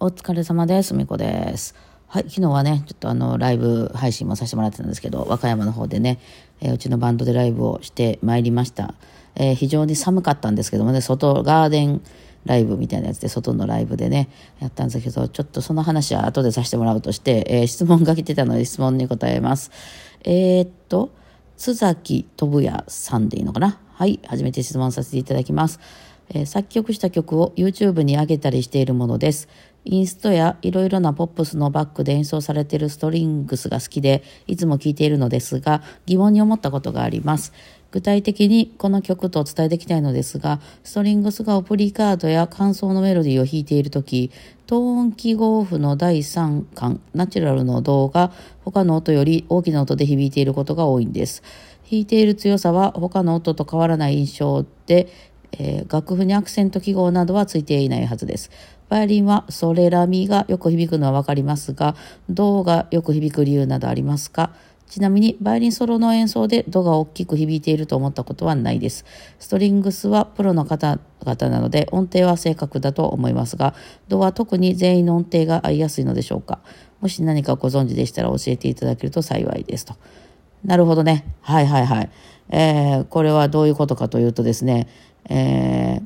お疲れ様です。みこです。はい、昨日はね、ちょっとあの、ライブ配信もさせてもらってたんですけど、和歌山の方でね、えーうちのバンドでライブをしてまいりました。えー非常に寒かったんですけどもね、外、ガーデンライブみたいなやつで、外のライブでね、やったんですけど、ちょっとその話は後でさせてもらうとして、えー質問が来てたので質問に答えます。えっと、津崎信也さんでいいのかな？はい、初めて質問させていただきます。えー作曲した曲を YouTube に上げたりしているものです。インストやいろいろなポップスのバックで演奏されているストリングスが好きで、いつも聴いているのですが、疑問に思ったことがあります。具体的にこの曲とお伝えできないのですが、ストリングスがオプリカードや感想のメロディーを弾いているとき、トーン記号符の第3巻、ナチュラルの動が他の音より大きな音で響いていることが多いんです。弾いている強さは他の音と変わらない印象で、えー楽譜にアクセント記号などはついていないはずです。バイオリンはソレラミがよく響くのはわかりますが、ドがよく響く理由などありますか？ちなみにバイオリンソロの演奏でドが大きく響いていると思ったことはないです。ストリングスはプロの方々なので音程は正確だと思いますが、ドは特に全員の音程が合いやすいのでしょうか？もし何かご存知でしたら教えていただけると幸いですと。なるほどね。はいはいはい。えーこれはどういうことかというとですね、えー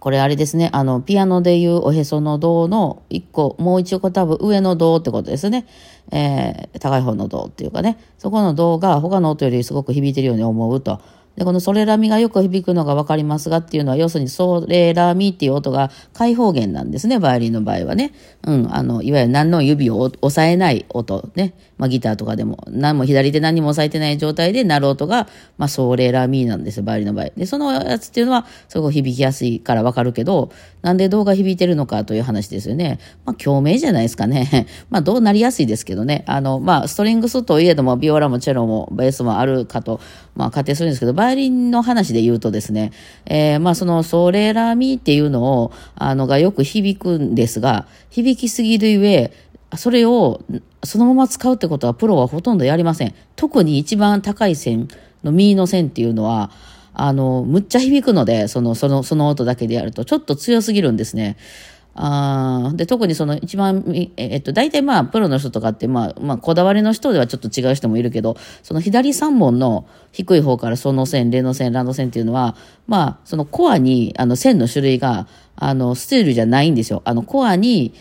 これあれですね、あの、ピアノでいうおへその胴の1個、もう1個多分上の胴ってことですね。えー高い方の胴っていうかね、そこの胴が他の音よりすごく響いてるように思うと。で、このソレラミがよく響くのがわかりますがっていうのは、要するにソレラミっていう音が開放弦なんですね、バイオリンの場合はね。うん、あの、いわゆる何の指を押さえない音ね。まあギターとかでも、何も左手何も押さえてない状態で鳴る音が、まあソレラミなんですよ、バイオリンの場合。で、そのやつっていうのは、すごく響きやすいからわかるけど、なんで銅が響いてるのかという話ですよね。まあ共鳴じゃないですかね。まあ銅なりやすいですけどね。あの、まあストリングスといえども、ビオラもチェロもベースもあるかと、まあ仮定するんですけど、バイオリンの話で言うとですね、えーまあそのソレラミっていうのを、あのがよく響くんですが、響きすぎるゆえ、それをそのまま使うってことはプロはほとんどやりません。特に一番高い線のミの線っていうのは、あの、むっちゃ響くので、その、その、その音だけでやると、ちょっと強すぎるんですね。あで、特にその一番、えっと、大体まあ、プロの人とかって、まあ、まあ、こだわりの人ではちょっと違う人もいるけど、その左3本の低い方からその線、レの線、ラの線っていうのは、まあ、そのコアに、あの、線の種類が、あの、スチールじゃないんですよ。あの、コアに、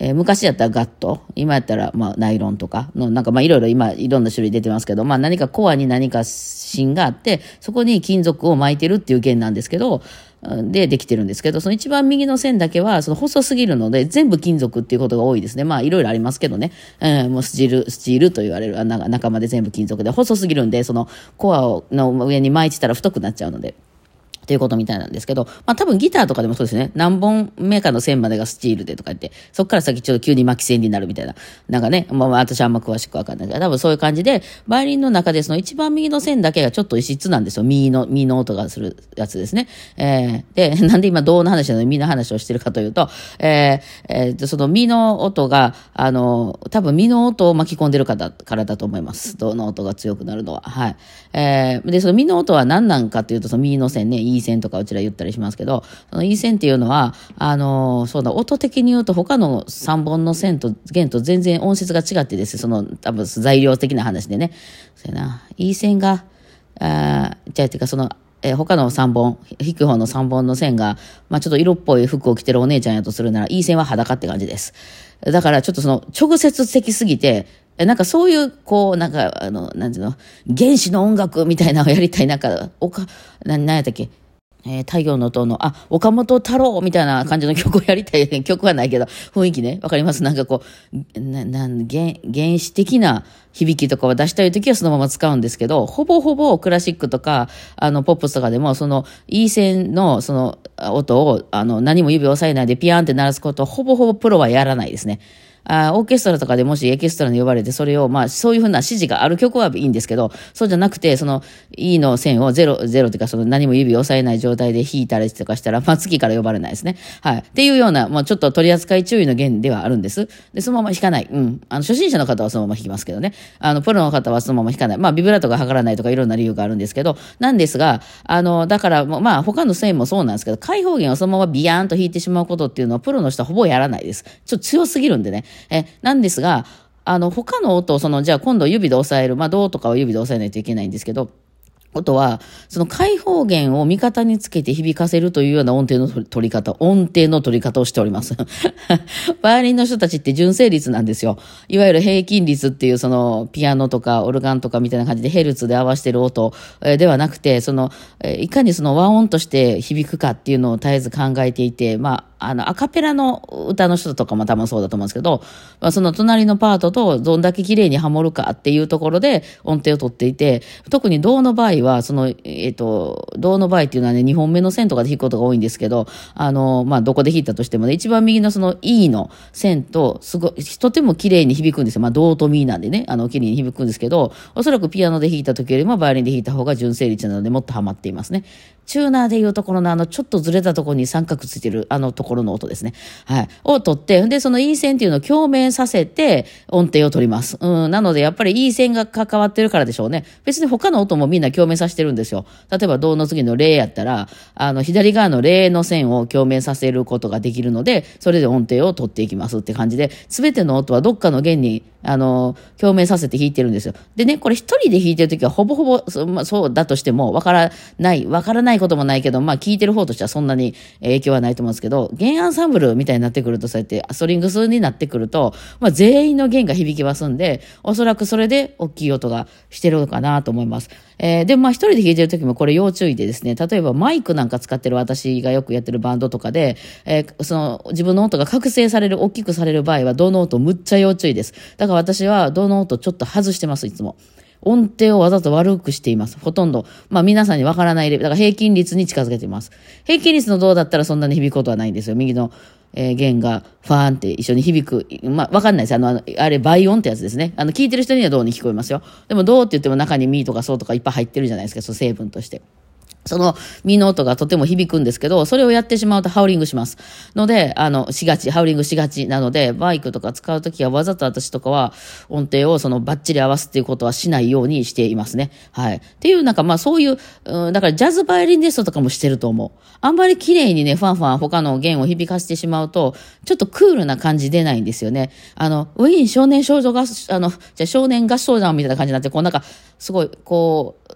えー昔やったらガット、今やったらまあナイロンとかの、なんかまあいろいろ今いろんな種類出てますけど、まあ何かコアに何か芯があって、そこに金属を巻いてるっていう弦なんですけど、でできてるんですけど、その一番右の線だけはその細すぎるので全部金属っていうことが多いですね。まあいろいろありますけどね。えーもうスチール、スチールと言われるあな仲間で全部金属で細すぎるんで、そのコアをの上に巻いてたら太くなっちゃうので。っていうことみたいなんですけど、まあ多分ギターとかでもそうですね。何本目かの線までがスチールでとか言って、そこから先ちょっと急に巻き線になるみたいな。なんかね、まあ私はあんま詳しくわかんないけど、多分そういう感じで、バイオリンの中でその一番右の線だけがちょっと異質なんですよ。右の、右の音がするやつですね。えー、で、なんで今銅の話なの？に右の話をしてるかというと、えー、えー、その右の音が、あの、多分右の音を巻き込んでるからからだと思います。銅の音が強くなるのは。はい。えー、で、その右の音は何なんかっていうと、その右の線ね、い線とかうちら言ったりしますけど、そのいい線っていうのは、あの、そうだ、音的に言うと他の3本の線と弦と全然音質が違ってです、その多分材料的な話でね。そうやな。いい線が、あじゃあ、ていうかその、えー他の3本、引く方の3本の線が、まあちょっと色っぽい服を着てるお姉ちゃんやとするなら、いい線は裸って感じです。だからちょっとその、直接的すぎて、えなんかそういう、こう、なんか、あの、なんていうの、原始の音楽みたいなのをやりたい、なんか、おか、な、なんやったっけ、えー太陽の塔の、あ、岡本太郎みたいな感じの曲をやりたい。曲はないけど、雰囲気ね。わかります？なんかこう、な、なん、原、原始的な響きとかを出したいときはそのまま使うんですけど、ほぼほぼクラシックとか、あの、ポップスとかでも、その、いい線の、その、音を、あの、何も指を押さえないでピヤーンって鳴らすことを、ほぼほぼプロはやらないですね。あオーケストラとかでもしエキストラに呼ばれて、それを、まあ、そういうふうな指示がある曲はいいんですけど、そうじゃなくて、その、E の線をゼロ、ゼロというか、その何も指を押さえない状態で弾いたりとかしたら、まあ、次から呼ばれないですね。はい。っていうような、まあ、ちょっと取り扱い注意の弦ではあるんです。で、そのまま弾かない。うん。あの、初心者の方はそのまま弾きますけどね。あの、プロの方はそのまま弾かない。まあ、ビブラートが測らないとかいろんな理由があるんですけど、なんですが、あの、だから、まあ、他の線もそうなんですけど、開放弦をそのままビヤーンと弾いてしまうことっていうのは、プロの人はほぼやらないです。ちょっと強すぎるんでね。え、なんですが、あの、他の音を、その、じゃあ今度指で押さえる、まあ、どうとかは指で押さえないといけないんですけど、音は、その開放弦を味方につけて響かせるというような音程の取り方、音程の取り方をしております。バイオリンの人たちって純正率なんですよ。いわゆる平均率っていうそのピアノとかオルガンとかみたいな感じでヘルツで合わせてる音ではなくて、その、いかにその和音として響くかっていうのを絶えず考えていて、まあ、あの、アカペラの歌の人とかも多分そうだと思うんですけど、まあ、その隣のパートとどんだけ綺麗にハモるかっていうところで音程を取っていて、特に銅の場合は、その、えっ、ー、と、銅の場合っていうのはね、2本目の線とかで弾くことが多いんですけど、あの、まあ、どこで弾いたとしてもね、一番右のその E の線と、すごい、とても綺麗に響くんですよ。まあ、銅とミーなんでね、あの、綺麗に響くんですけど、おそらくピアノで弾いた時よりもバイオリンで弾いた方が純正率なのでもっとハマっていますね。チューナーでいうところのあの、ちょっとずれたところに三角ついてるあのところの音ですね。はい。を取って、で、その E 線っていうのを共鳴させて音程を取ります。うん。なので、やっぱり E 線が関わってるからでしょうね。別に他の音もみんな共鳴させてるんですよ。例えば、銅の次のレやったら、あの、左側のレの線を共鳴させることができるので、それで音程を取っていきますって感じで、すべての音はどっかの弦にあの、共鳴させて弾いてるんですよ。でね、これ一人で弾いてるときはほぼほぼそ,、まあ、そうだとしてもわからない、わからないこともないけど、まあ聞いてる方としてはそんなに影響はないと思うんですけど、弦アンサンブルみたいになってくると、そうやってストリングスになってくると、まあ全員の弦が響きますんで、おそらくそれで大きい音がしてるのかなと思います。えー、で、まあ一人で弾いてるときもこれ要注意でですね、例えばマイクなんか使ってる私がよくやってるバンドとかで、えー、その自分の音が覚醒される、大きくされる場合は、どの音むっちゃ要注意です。だから私はどの音ちょっと外してます、いつも。音程をわざと悪くしています。ほとんど。まあ皆さんにわからないレベル。だから平均率に近づけています。平均率のどうだったらそんなに響くことはないんですよ。右の、えー、弦がファーンって一緒に響く。まあわかんないです。あの、あれ倍音ってやつですね。あの、聞いてる人にはどうに聞こえますよ。でもどうって言っても中にミーとかそうとかいっぱい入ってるじゃないですか。その成分として。その身の音がとても響くんですけど、それをやってしまうとハウリングします。ので、あの、しがち、ハウリングしがちなので、バイクとか使うときはわざと私とかは音程をそのバッチリ合わすっていうことはしないようにしていますね。はい。っていう、なんかまあそういう、うん、だからジャズバイオリンテストとかもしてると思う。あんまり綺麗にね、ファンファン他の弦を響かせてしまうと、ちょっとクールな感じ出ないんですよね。あの、ウィーン少年少女合、あの、じゃ少年合唱団みたいな感じになって、こうなんか、すごい、こう、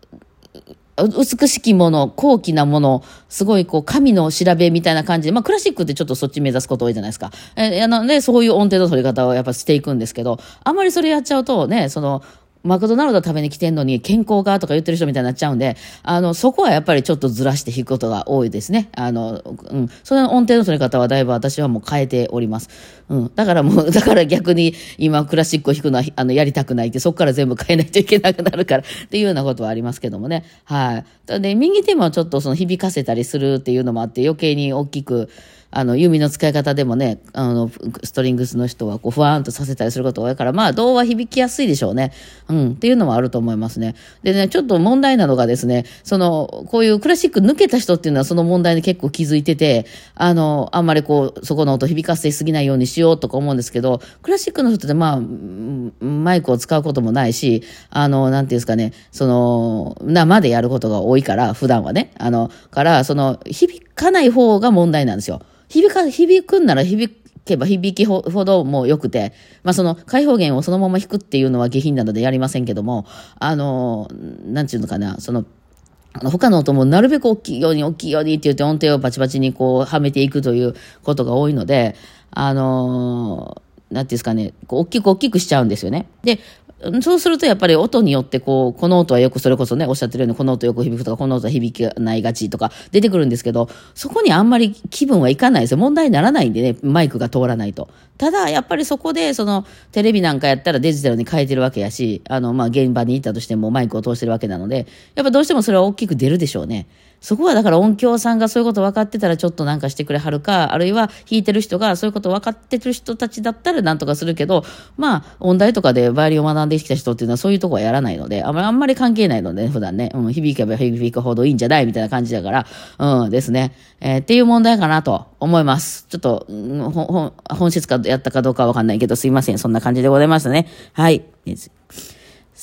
美しきもの、高貴なもの、すごいこう、神の調べみたいな感じで、まあクラシックってちょっとそっち目指すこと多いじゃないですか。え、あのね、そういう音程の取り方をやっぱしていくんですけど、あんまりそれやっちゃうとね、その、マクドナルド食べに来てんのに健康がとか言ってる人みたいになっちゃうんで、あの、そこはやっぱりちょっとずらして弾くことが多いですね。あの、うん。その音程の取り方はだいぶ私はもう変えております。うん。だからもう、だから逆に今クラシックを弾くのは、あの、やりたくないって、そこから全部変えないといけなくなるから っていうようなことはありますけどもね。はい。で、右手もちょっとその響かせたりするっていうのもあって余計に大きく、あの、弓の使い方でもね、あの、ストリングスの人はこう、ふわーんとさせたりすることが多いから、まあ、童話響きやすいでしょうね。うん、っていうのもあると思いますね。でね、ちょっと問題なのがですね、その、こういうクラシック抜けた人っていうのはその問題に結構気づいてて、あの、あんまりこう、そこの音響かせすぎないようにしようとか思うんですけど、クラシックの人ってまあ、マイクを使うこともないし、あの、なんていうんですかね、その、生でやることが多いから、普段はね。あの、から、その、響かない方が問題なんですよ。響か、響くんなら響けば響きほども良くて、まあその開放弦をそのまま弾くっていうのは下品なのでやりませんけども、あの、なんちゅうのかな、その、あの他の音もなるべく大きいように大きいようにって言って音程をバチバチにこうはめていくということが多いので、あのなんていうんですかね、こう大きく大きくしちゃうんですよね。で、そうするとやっぱり音によってこう、この音はよくそれこそね、おっしゃってるようにこの音よく響くとか、この音は響かないがちとか出てくるんですけど、そこにあんまり気分はいかないですよ。問題にならないんでね、マイクが通らないと。ただ、やっぱりそこで、その、テレビなんかやったらデジタルに変えてるわけやし、あの、ま、現場に行ったとしてもマイクを通してるわけなので、やっぱどうしてもそれは大きく出るでしょうね。そこはだから音響さんがそういうこと分かってたらちょっとなんかしてくれはるか、あるいは弾いてる人がそういうこと分かってる人たちだったらなんとかするけど、まあ、音大とかでバイオリンを学んできた人っていうのはそういうとこはやらないので、あんまり関係ないので、ね、普段ね、うん、響けば響くほどいいんじゃないみたいな感じだから、うんですね、えー、っていう問題かなと思います。ちょっと、うん、本質かやったかどうかはわかんないけど、すいません。そんな感じでございましたね。はい。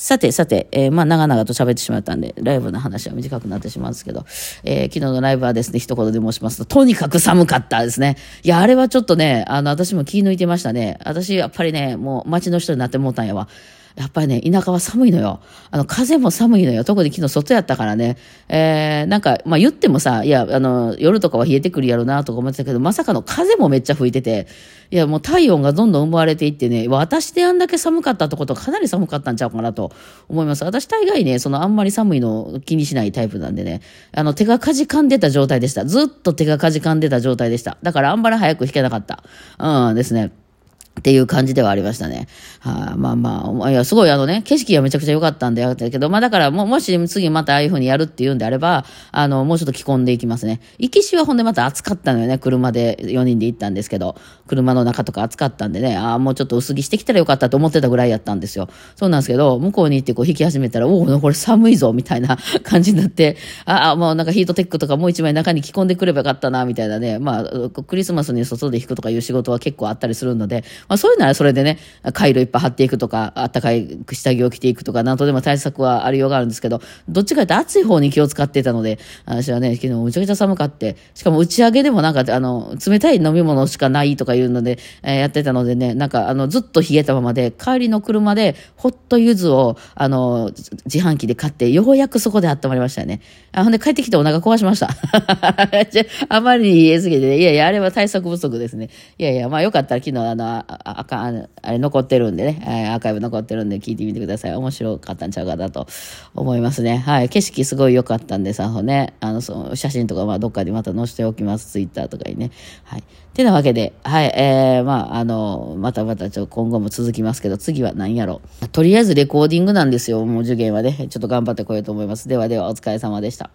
さて、さて、えー、まあ、長々と喋ってしまったんで、ライブの話は短くなってしまうんですけど、えー、昨日のライブはですね、一言で申しますと、とにかく寒かったですね。いや、あれはちょっとね、あの、私も気抜いてましたね。私、やっぱりね、もう街の人になってもうたんやわ。やっぱりね、田舎は寒いのよ。あの、風も寒いのよ。特に昨日外やったからね。えー、なんか、まあ、言ってもさ、いや、あの、夜とかは冷えてくるやろうなとか思ってたけど、まさかの風もめっちゃ吹いてて、いや、もう体温がどんどん生まれていってね、私であんだけ寒かったってことはかなり寒かったんちゃうかなと思います。私大概ね、そのあんまり寒いの気にしないタイプなんでね、あの、手がかじかんでた状態でした。ずっと手がかじかんでた状態でした。だからあんまり早く弾けなかった。うんですね。っていう感じではありましたね。はあ、まあまあ、いや、すごいあのね、景色がめちゃくちゃ良かったんでやったけど、まあだからも、もし次またああいう風にやるっていうんであれば、あの、もうちょっと着込んでいきますね。行きしはほんでまた暑かったのよね、車で4人で行ったんですけど、車の中とか暑かったんでね、ああ、もうちょっと薄着してきたらよかったと思ってたぐらいやったんですよ。そうなんですけど、向こうに行ってこう引き始めたら、おお、これ寒いぞ、みたいな 感じになって、ああ、もうなんかヒートテックとかもう一枚中に着込んでくればよかったな、みたいなね、まあ、クリスマスに外で弾くとかいう仕事は結構あったりするので、まあそういうのはそれでね、ね、回路いっぱい貼っていくとか、あったかい下着を着ていくとか、なんとでも対策はありようがあるんですけど、どっちかというと暑い方に気を使ってたので、私はね、昨日むちゃくちゃ寒かって、しかも打ち上げでもなんか、あの、冷たい飲み物しかないとかいうので、えー、やってたのでね、なんか、あの、ずっと冷えたままで、帰りの車で、ホット柚子を、あの、自販機で買って、ようやくそこで温まりましたよね。あ、ほんで帰ってきてお腹壊しました。あまりに冷えすぎてね、いやいや、あれは対策不足ですね。いやいや、まあよかったら昨日、あの、あか、あれ残ってるんでね、アーカイブ残ってるんで聞いてみてください。面白かったんちゃうかなと思いますね。はい。景色すごい良かったんでさ、ね、あの、その写真とかまあどっかでまた載せておきます。ツイッターとかにね。はい。てなわけで、はい、えー、まあ、あの、またまたちょ今後も続きますけど、次は何やろう。とりあえずレコーディングなんですよ。もう受験はね。ちょっと頑張ってこようと思います。ではでは、お疲れ様でした。